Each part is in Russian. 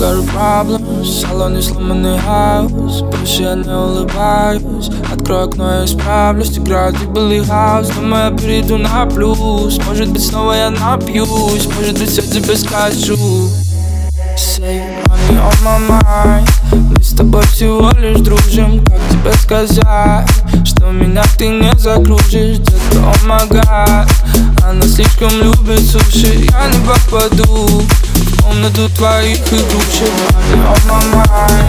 got problems, в салоне сломанный хаус Больше я не улыбаюсь. Открой окно, я исправлюсь Играет унылый хаус Думаю, я перейду на плюс. Может быть, снова я напьюсь. Может быть, все тебе скажу. Say money on my mind. Мы с тобой всего лишь дружим. Как тебе сказать Что меня ты не закружишь Детка, oh my god Она слишком любит суши. Я не попаду комнату твоих игрушек Money on my mind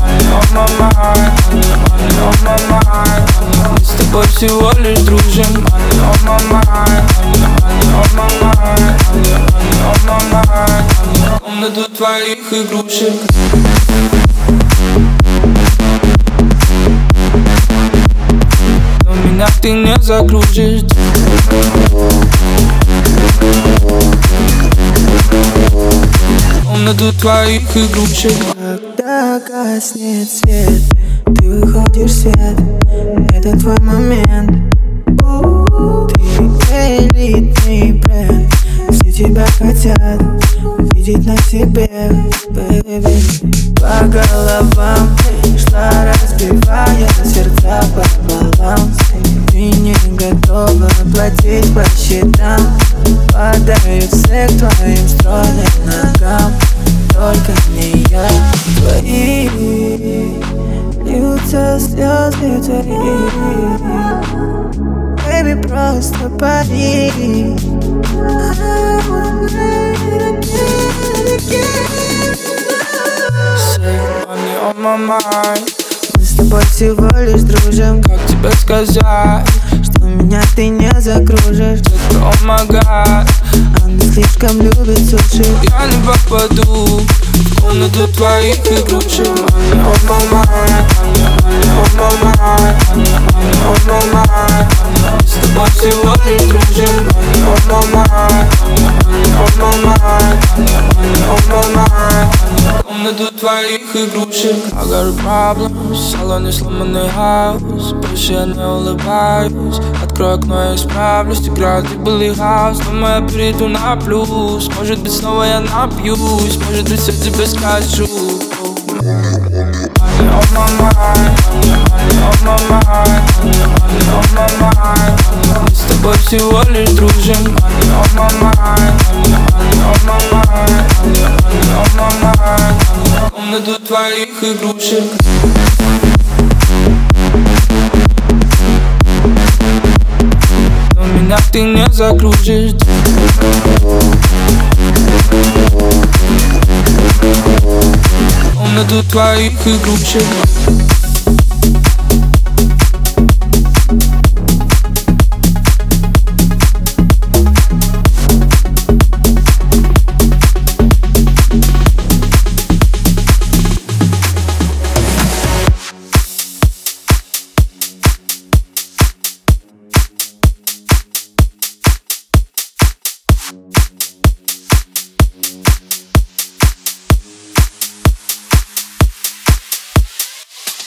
Money on my mind Money on my mind Мы с тобой всего лишь дружим Money on my mind Money on my mind Money on my mind комнату твоих игрушек Но меня ты не Комнату твоих игрушек. Когда гаснет свет Ты выходишь в свет. Это твой момент. Ты элитный бренд. Все тебя хотят Видеть на себе baby. По головам Шла разбивая сердца пополам Ты не готова платить по счетам. Падаю все к твоим стройным ногам Только не я Твои. Льются слезы твои. Baby, просто пари. On my mind. Мы с тобой всего лишь дружим Как тебе сказать Что меня ты не закружишь. Детка, oh my god Она слишком любит суши. Я не попаду В комнату твоих игрушек. On my mind on my mind on my mind с тобой всего лишь дружим on my mind комнату твоих игрушек I got a problem салоне сломанный хаус Больше я не улыбаюсь Открой окно, я исправлюсь Играет унылый хаус Думаю, я перейду на плюс Может быть, снова я напьюсь Может быть, все тебе скажу Money on my mind Money on my mind Money on my mind Мы с тобой всего лишь дружим Money on my твоих игрушек Но меня ты не закружишь Комнату твоих игрушек